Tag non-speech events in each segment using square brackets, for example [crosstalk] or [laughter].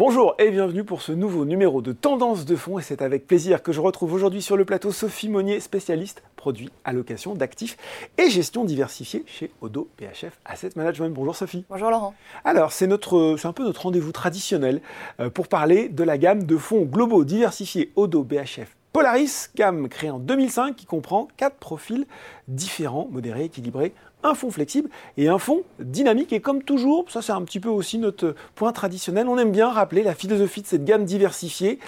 Bonjour et bienvenue pour ce nouveau numéro de Tendance de fonds et c'est avec plaisir que je retrouve aujourd'hui sur le plateau Sophie Monnier, spécialiste produits, allocation d'actifs et gestion diversifiée chez Odo BHF Asset Management. Bonjour Sophie. Bonjour Laurent. Alors c'est notre c'est un peu notre rendez-vous traditionnel euh, pour parler de la gamme de fonds globaux diversifiés Odo BHF Polaris, gamme créée en 2005 qui comprend quatre profils différents, modérés, équilibrés, un fonds flexible et un fonds dynamique. Et comme toujours, ça c'est un petit peu aussi notre point traditionnel, on aime bien rappeler la philosophie de cette gamme diversifiée.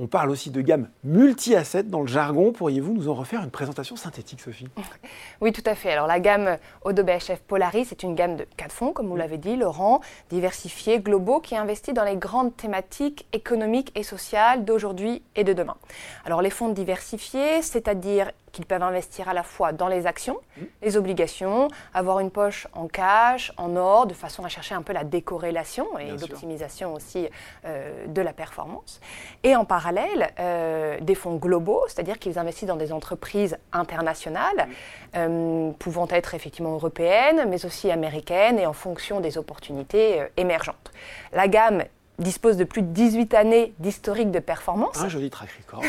On parle aussi de gamme multi-asset dans le jargon. Pourriez-vous nous en refaire une présentation synthétique, Sophie? [laughs] Oui, tout à fait. Alors la gamme Odo BHF Polaris est une gamme de quatre fonds, comme vous l'avez dit, Laurent, diversifiés, globaux, qui investit dans les grandes thématiques économiques et sociales d'aujourd'hui et de demain. Alors les fonds diversifiés, c'est-à-dire qu'ils peuvent investir à la fois dans les actions, mmh. les obligations, avoir une poche en cash, en or, de façon à chercher un peu la décorrélation et l'optimisation aussi euh, de la performance. Et en parallèle, euh, des fonds globaux, c'est-à-dire qu'ils investissent dans des entreprises internationales, mmh. euh, pouvant être effectivement européennes, mais aussi américaines, et en fonction des opportunités émergentes. La gamme dispose de plus de 18 années d'historique de performance. Un joli track record.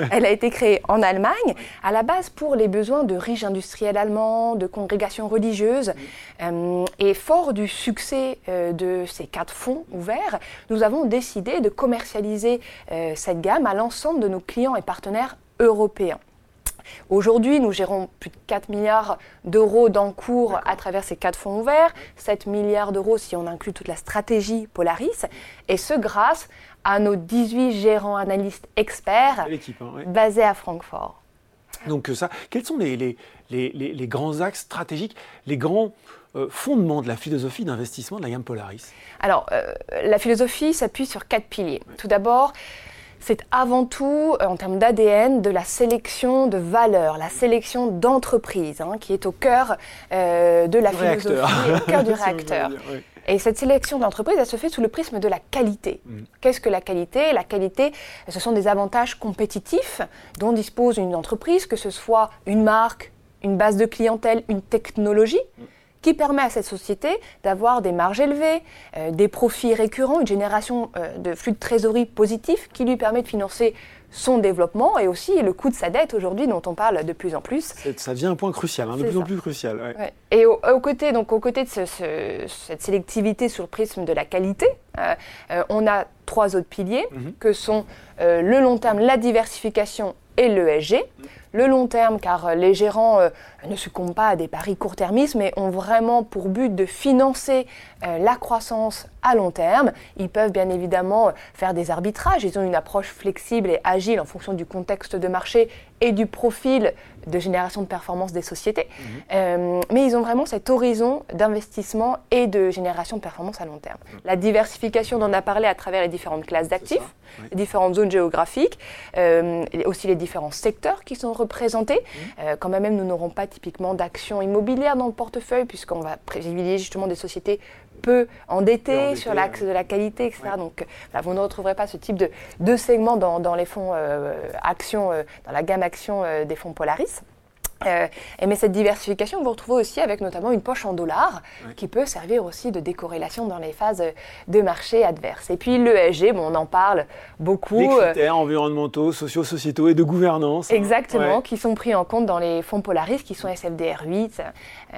[laughs] Elle a été créée en Allemagne, à la base pour les besoins de riches industriels allemands, de congrégations religieuses. Euh, et fort du succès euh, de ces quatre fonds ouverts, nous avons décidé de commercialiser euh, cette gamme à l'ensemble de nos clients et partenaires européens. Aujourd'hui, nous gérons plus de 4 milliards d'euros d'encours à travers ces quatre fonds ouverts, 7 milliards d'euros si on inclut toute la stratégie Polaris, et ce grâce à nos 18 gérants analystes experts hein, basés à Francfort. Donc ça, quels sont les, grands axes stratégiques, les grands euh, fondements de la philosophie d'investissement de la gamme Polaris? Alors, euh, la philosophie s'appuie sur quatre piliers. Tout d'abord, c'est avant tout, euh, en termes d'ADN, de la sélection de valeurs, la sélection d'entreprises, hein, qui est au cœur euh, de la philosophie, au cœur du [laughs] réacteur. Et cette sélection d'entreprises, elle se fait sous le prisme de la qualité. Mm. Qu'est-ce que la qualité? La qualité, ce sont des avantages compétitifs dont dispose une entreprise, que ce soit une marque, une base de clientèle, une technologie. Mm qui permet à cette société d'avoir des marges élevées, euh, des profits récurrents, une génération euh, de flux de trésorerie positif qui lui permet de financer son développement et aussi le coût de sa dette aujourd'hui dont on parle de plus en plus. Ça devient un point crucial, hein, de plus en plus crucial. Et au, côté, donc, au côté de cette sélectivité sur le prisme de la qualité, euh, on a trois autres piliers mhm. que sont le long terme, la diversification et l'ESG. Mhm le long terme, car euh, les gérants euh, ne succombent pas à des paris court-termistes, mais ont vraiment pour but de financer euh, la croissance à long terme. Ils peuvent bien évidemment faire des arbitrages, ils ont une approche flexible et agile en fonction du contexte de marché et du profil de génération de performance des sociétés. Mhm. mais ils ont vraiment cet horizon d'investissement et de génération de performance à long terme. Mhm. La diversification, on en a parlé à travers les différentes classes d'actifs, les différentes zones géographiques, aussi les différents secteurs qui sont représentés. Mmh. Euh, quand même, nous n'aurons pas typiquement d'actions immobilières dans le portefeuille, puisqu'on va privilégier justement des sociétés peu endettées sur l'axe de la qualité, etc. Donc, euh, vous ne retrouverez pas ce type de, de segment dans, les fonds euh, actions, dans la gamme actions des fonds Polaris. Euh, mais cette diversification, vous retrouvez aussi avec notamment une poche en dollars qui peut servir aussi de décorrélation dans les phases de marché adverses. Et puis l'ESG, bon, on en parle beaucoup. Les euh, critères environnementaux, sociaux, sociétaux et de gouvernance. Exactement, qui sont pris en compte dans les fonds Polaris, qui sont SFDR 8, euh,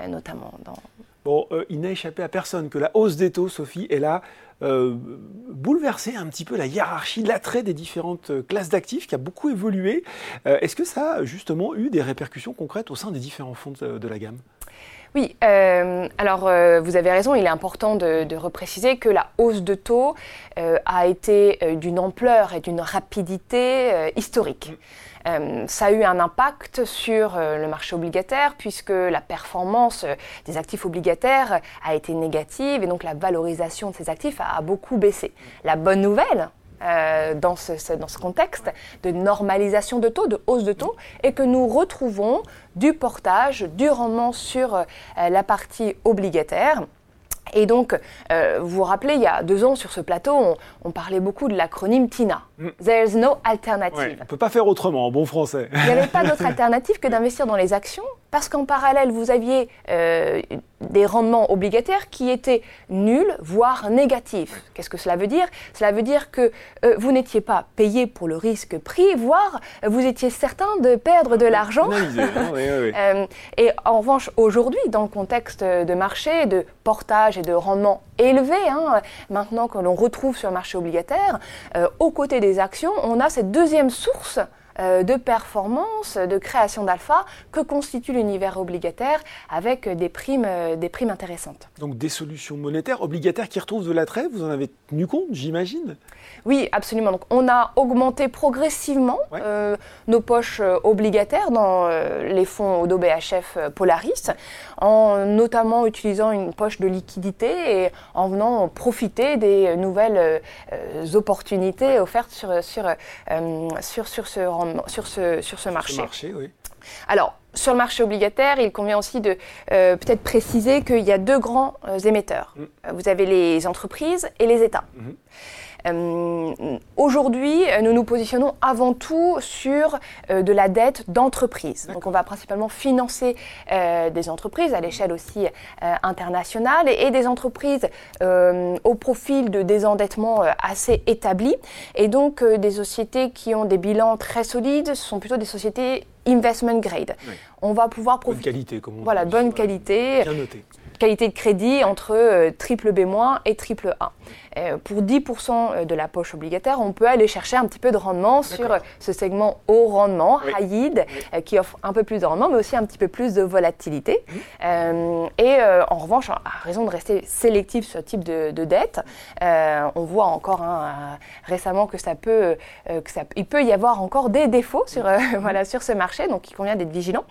notamment dans... Bon, il n'a échappé à personne que la hausse des taux, Sophie, est là euh, bouleverser un petit peu la hiérarchie, l'attrait des différentes euh, classes d'actifs qui a beaucoup évolué. Euh, est-ce que ça a justement eu des répercussions concrètes au sein des différents fonds de, la gamme? Oui, alors vous avez raison, il est important de, repréciser que la hausse de taux a été d'une ampleur et d'une rapidité historique. Euh, ça a eu un impact sur euh, le marché obligataire puisque la performance euh, des actifs obligataires a été négative et donc la valorisation de ces actifs a, beaucoup baissé. La bonne nouvelle, dans, ce, dans, ce, contexte de normalisation de taux, de hausse de taux, est que nous retrouvons du portage, du rendement sur la partie obligataire. Et donc, euh, vous vous rappelez, il y a deux ans sur ce plateau, on, parlait beaucoup de l'acronyme TINA. Mm. There's no alternative. on ne peut pas faire autrement en bon français. Il n'y avait pas [laughs] d'autre alternative que d'investir dans les actions parce qu'en parallèle, vous aviez euh, des rendements obligataires qui étaient nuls, voire négatifs. Qu'est-ce que cela veut dire? Cela veut dire que euh, vous n'étiez pas payé pour le risque pris, voire vous étiez certain de perdre de l'argent. Hein, [laughs] et en revanche, aujourd'hui, dans le contexte de marché, de portage et de rendement élevé, hein, maintenant que l'on retrouve sur le marché obligataire, aux côtés des actions, on a cette deuxième source euh, de performance, de création d'alpha que constitue l'univers obligataire avec des primes, euh, des primes intéressantes. Donc des solutions monétaires obligataires qui retrouvent de l'attrait, vous en avez tenu compte, j'imagine? Oui, absolument. Donc on a augmenté progressivement euh, nos poches obligataires dans les fonds Odo BHF Polaris, en notamment utilisant une poche de liquidité et en venant profiter des nouvelles opportunités offertes sur, sur, sur, sur ce sur ce, sur ce marché. Alors, sur le marché obligataire, il convient aussi de euh, peut-être préciser qu'il y a deux grands euh, émetteurs. Mm. Vous avez les entreprises et les États. Mm-hmm. Euh, aujourd'hui, nous nous positionnons avant tout sur euh, de la dette d'entreprise. Donc on va principalement financer euh, des entreprises à l'échelle aussi internationale et, des entreprises au profil de désendettement assez établi. Et donc des sociétés qui ont des bilans très solides, ce sont plutôt des sociétés investment grade. On va pouvoir profiter. Bonne qualité, comme on Voilà, bonne qualité. Bien noté qualité de crédit entre euh, triple B- et triple A. Euh, pour 10% euh, de la poche obligataire, on peut aller chercher un petit peu de rendement sur ce segment haut rendement, high yield, qui offre un peu plus de rendement, mais aussi un petit peu plus de volatilité. et en revanche, à raison de rester sélectif sur ce type de, dette, on voit encore hein, récemment que ça peut, que ça, il peut y avoir encore des défauts sur, voilà, sur ce marché, donc il convient d'être vigilant.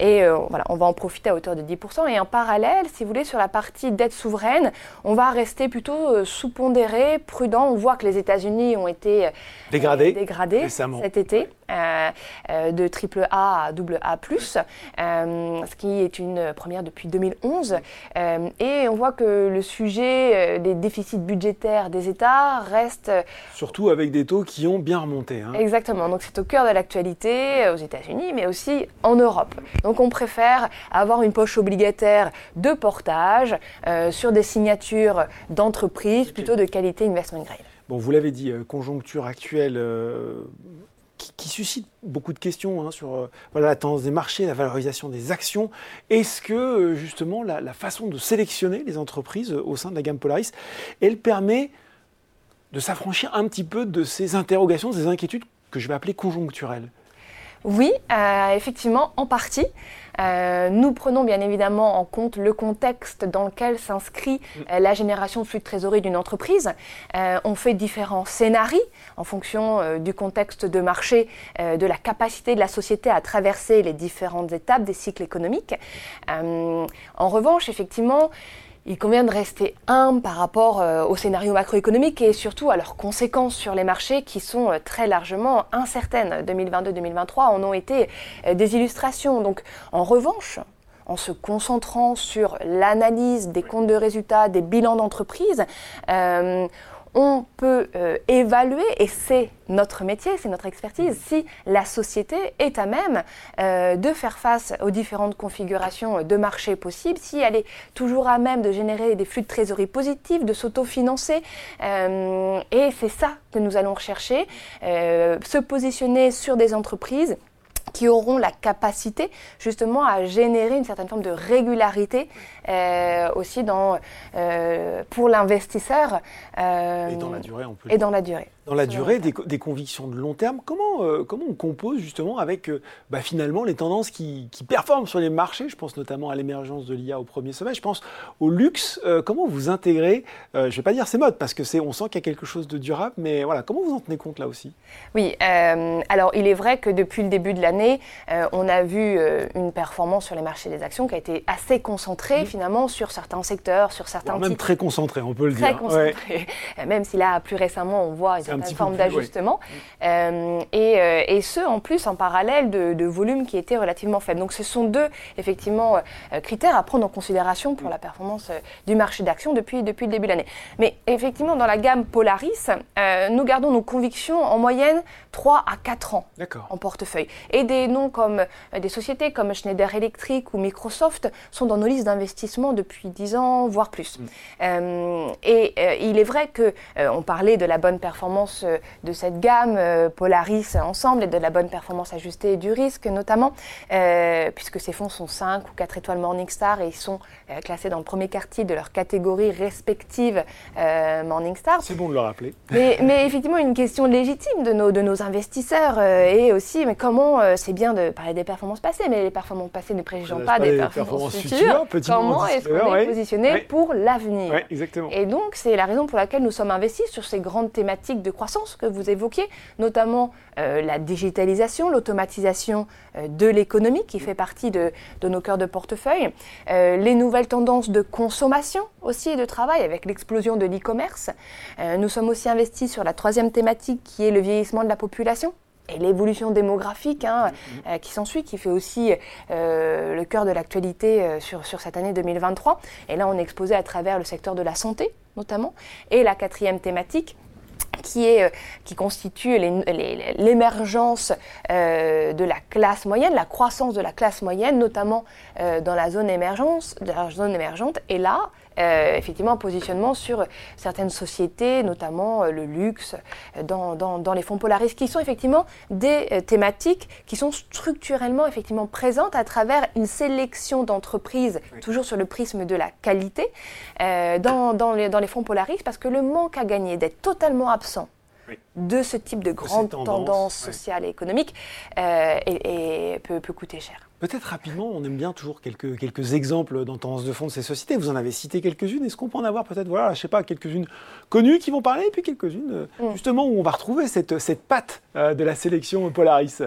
Et voilà, on va en profiter à hauteur de 10%. Et en parallèle, si vous voulez, sur la partie dette souveraine, on va rester plutôt euh, sous-pondéré, prudent. On voit que les États-Unis ont été euh, dégradés, dégradés cet été. Euh, euh, de triple A à double A+, euh, ce qui est une première depuis 2011. et on voit que le sujet des déficits budgétaires des États reste... Surtout avec des taux qui ont bien remonté. Hein. Exactement, donc c'est au cœur de l'actualité aux États-Unis, mais aussi en Europe. Donc on préfère avoir une poche obligataire de portage sur des signatures d'entreprises plutôt de qualité investment grade. Bon, vous l'avez dit, conjoncture actuelle qui, suscite beaucoup de questions hein, sur euh, la tendance des marchés, la valorisation des actions. Est-ce que euh, justement la, façon de sélectionner les entreprises euh, au sein de la gamme Polaris, elle permet de s'affranchir un petit peu de ces interrogations, ces inquiétudes que je vais appeler conjoncturelles? Oui, effectivement, en partie. Euh, nous prenons bien évidemment en compte le contexte dans lequel s'inscrit euh, la génération de flux de trésorerie d'une entreprise. Euh, on fait différents scénarios en fonction du contexte de marché, de la capacité de la société à traverser les différentes étapes des cycles économiques. en revanche, effectivement, il convient de rester humble par rapport euh, au scénario macroéconomique et surtout à leurs conséquences sur les marchés qui sont euh, très largement incertaines. 2022-2023 en ont été euh, des illustrations. Donc, en revanche, en se concentrant sur l'analyse des comptes de résultats, des bilans d'entreprise, on peut euh, évaluer, et c'est notre métier, c'est notre expertise, si la société est à même euh, de faire face aux différentes configurations de marché possibles, si elle est toujours à même de générer des flux de trésorerie positifs, de s'autofinancer. Euh, et c'est ça que nous allons rechercher, se positionner sur des entreprises qui auront la capacité justement à générer une certaine forme de régularité euh, aussi dans, euh, pour l'investisseur. Euh, et dans la durée, on peut. Et dans la durée dans la durée, des, convictions de long terme. Comment, euh, comment on compose justement avec euh, bah, finalement les tendances qui, performent sur les marchés? Je pense notamment à l'émergence de l'IA au premier sommet. Je pense au luxe. Euh, comment vous intégrez Je ne vais pas dire ces modes parce que c'est, on sent qu'il y a quelque chose de durable, mais voilà, comment vous en tenez compte là aussi? Oui, alors il est vrai que depuis le début de l'année, on a vu une performance sur les marchés des actions qui a été assez concentrée mmh. finalement sur certains secteurs, sur certains Même très concentrée, on peut le dire. Très concentrée. [laughs] Même si là, plus récemment, on voit certaines formes d'ajustement. et, et, ce, en plus, en parallèle de, de volumes qui étaient relativement faibles. Donc ce sont deux, effectivement, critères à prendre en considération pour la performance du marché d'action depuis, depuis le début de l'année. Mais effectivement, dans la gamme Polaris, nous gardons nos convictions en moyenne 3 à 4 ans en portefeuille. Et des noms comme des sociétés comme Schneider Electric ou Microsoft sont dans nos listes d'investissement depuis 10 ans, voire plus. Mm. Euh, et euh, il est vrai que euh, on parlait de la bonne performance de cette gamme Polaris ensemble et de la bonne performance ajustée du risque notamment, puisque ces fonds sont 5 ou 4 étoiles Morningstar et ils sont classés dans le premier quartier de leur catégorie respective Morningstar. C'est bon de le rappeler. Mais, mais, effectivement, une question légitime de nos, de nos investisseurs et aussi, mais comment c'est bien de parler des performances passées, mais les performances passées ne préjugeant pas, des performances, futures. comment est-ce qu'on est positionné pour l'avenir? Et donc, c'est la raison pour laquelle nous sommes investis sur ces grandes thématiques de croissance que vous évoquiez, notamment euh, la digitalisation, l'automatisation euh, de l'économie qui fait partie de, nos cœurs de portefeuille, euh, les nouvelles tendances de consommation aussi et de travail avec l'explosion de l'e-commerce. nous sommes aussi investis sur la troisième thématique qui est le vieillissement de la population et l'évolution démographique hein, qui s'ensuit, qui fait aussi le cœur de l'actualité sur, sur cette année 2023. Et là, on est exposé à travers le secteur de la santé, notamment. Et la quatrième thématique, qui, est, qui constitue l'émergence de la classe moyenne, la croissance de la classe moyenne, notamment dans la zone, émergence, la zone émergente. Et là, euh, effectivement un positionnement sur certaines sociétés, notamment euh, le luxe, euh, dans, dans, les fonds Polaris, qui sont effectivement des thématiques qui sont structurellement effectivement présentes à travers une sélection d'entreprises, toujours sur le prisme de la qualité, dans, dans, les, dans les fonds Polaris, parce que le manque à gagner d'être totalement absent de ce type de grande tendance sociale et économique et, peut, peut coûter cher. Peut-être rapidement, on aime bien toujours quelques, quelques exemples dans tendance de fond de ces sociétés. Vous en avez cité quelques-unes. Est-ce qu'on peut en avoir peut-être, voilà, je sais pas, quelques-unes connues qui vont parler, et puis quelques-unes euh, mm. justement où on va retrouver cette, cette patte euh, de la sélection Polaris?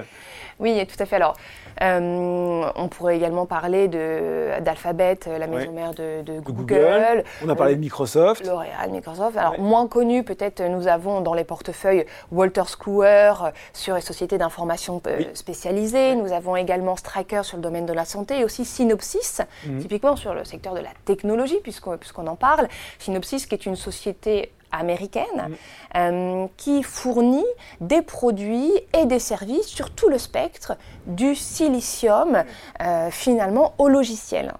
Oui, tout à fait. Alors, euh, on pourrait également parler d'Alphabet, la maison mère de, Google. On a parlé de Microsoft. L'Oréal, Microsoft. Alors, moins connu, peut-être, nous avons dans les portefeuilles Walter Kluwer sur les sociétés d'information spécialisées. Nous avons également Striker sur le domaine de la santé et aussi Synopsys, mhm. typiquement sur le secteur de la technologie, puisqu'on en parle. Synopsys, qui est une société américaine mm. euh, qui fournit des produits et des services sur tout le spectre du silicium euh, finalement au logiciel.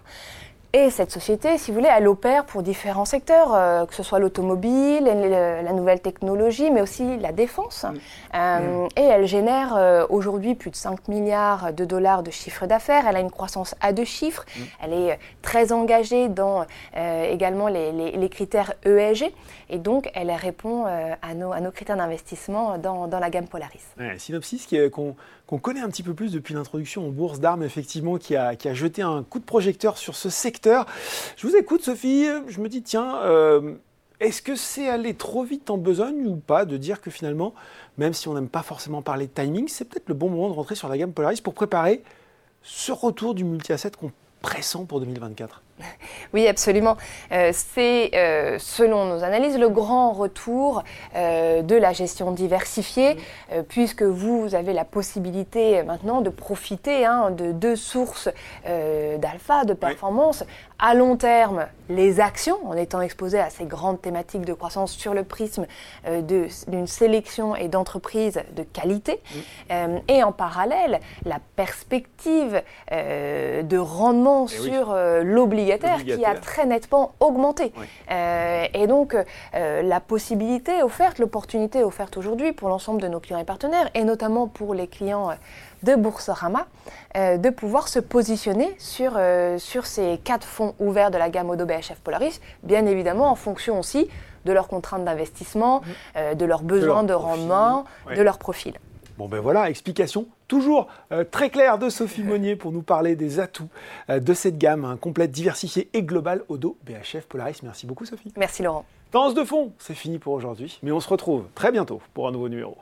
Et cette société, si vous voulez, elle opère pour différents secteurs, euh, que ce soit l'automobile, la nouvelle technologie, mais aussi la défense. Euh. Et elle génère euh, aujourd'hui plus de 5 milliards de dollars de chiffre d'affaires. Elle a une croissance à deux chiffres. Elle est très engagée dans également les, critères ESG. Et donc, elle répond à nos, à, nos, critères d'investissement dans, dans, la gamme Polaris. Ouais, Synopsis, qu'on connaît un petit peu plus depuis l'introduction en bourse d'armes, effectivement, qui a, qui a, jeté un coup de projecteur sur ce secteur. Je vous écoute, Sophie. Je me dis, tiens, euh, est-ce que c'est aller trop vite en besogne ou pas de dire que finalement, même si on n'aime pas forcément parler de timing, c'est peut-être le bon moment de rentrer sur la gamme Polaris pour préparer ce retour du multi-asset qu'on pressent pour 2024 [laughs] oui, absolument. Euh, c'est, euh, selon nos analyses, le grand retour euh, de la gestion diversifiée, puisque vous avez la possibilité maintenant de profiter hein, de deux sources d'alpha, de performance. À long terme, les actions, en étant exposées à ces grandes thématiques de croissance sur le prisme d'une sélection et d'entreprises de qualité. et en parallèle, la perspective de rendement eh sur l'obligation qui a très nettement augmenté. Euh, et donc, euh, la possibilité offerte, l'opportunité offerte aujourd'hui pour l'ensemble de nos clients et partenaires, et notamment pour les clients euh, de Boursorama, de pouvoir se positionner sur, sur ces quatre fonds ouverts de la gamme Odo BHF Polaris, bien évidemment en fonction aussi de leurs contraintes d'investissement, mmh. de leurs besoins de, rendement, de leur profil. Bon ben voilà, explication toujours euh, très claire de Sophie Monnier pour nous parler des atouts euh, de cette gamme hein, complète, diversifiée et globale Odo BHF Polaris. Merci beaucoup Sophie. Merci Laurent. Tendance de fond, c'est fini pour aujourd'hui, mais on se retrouve très bientôt pour un nouveau numéro.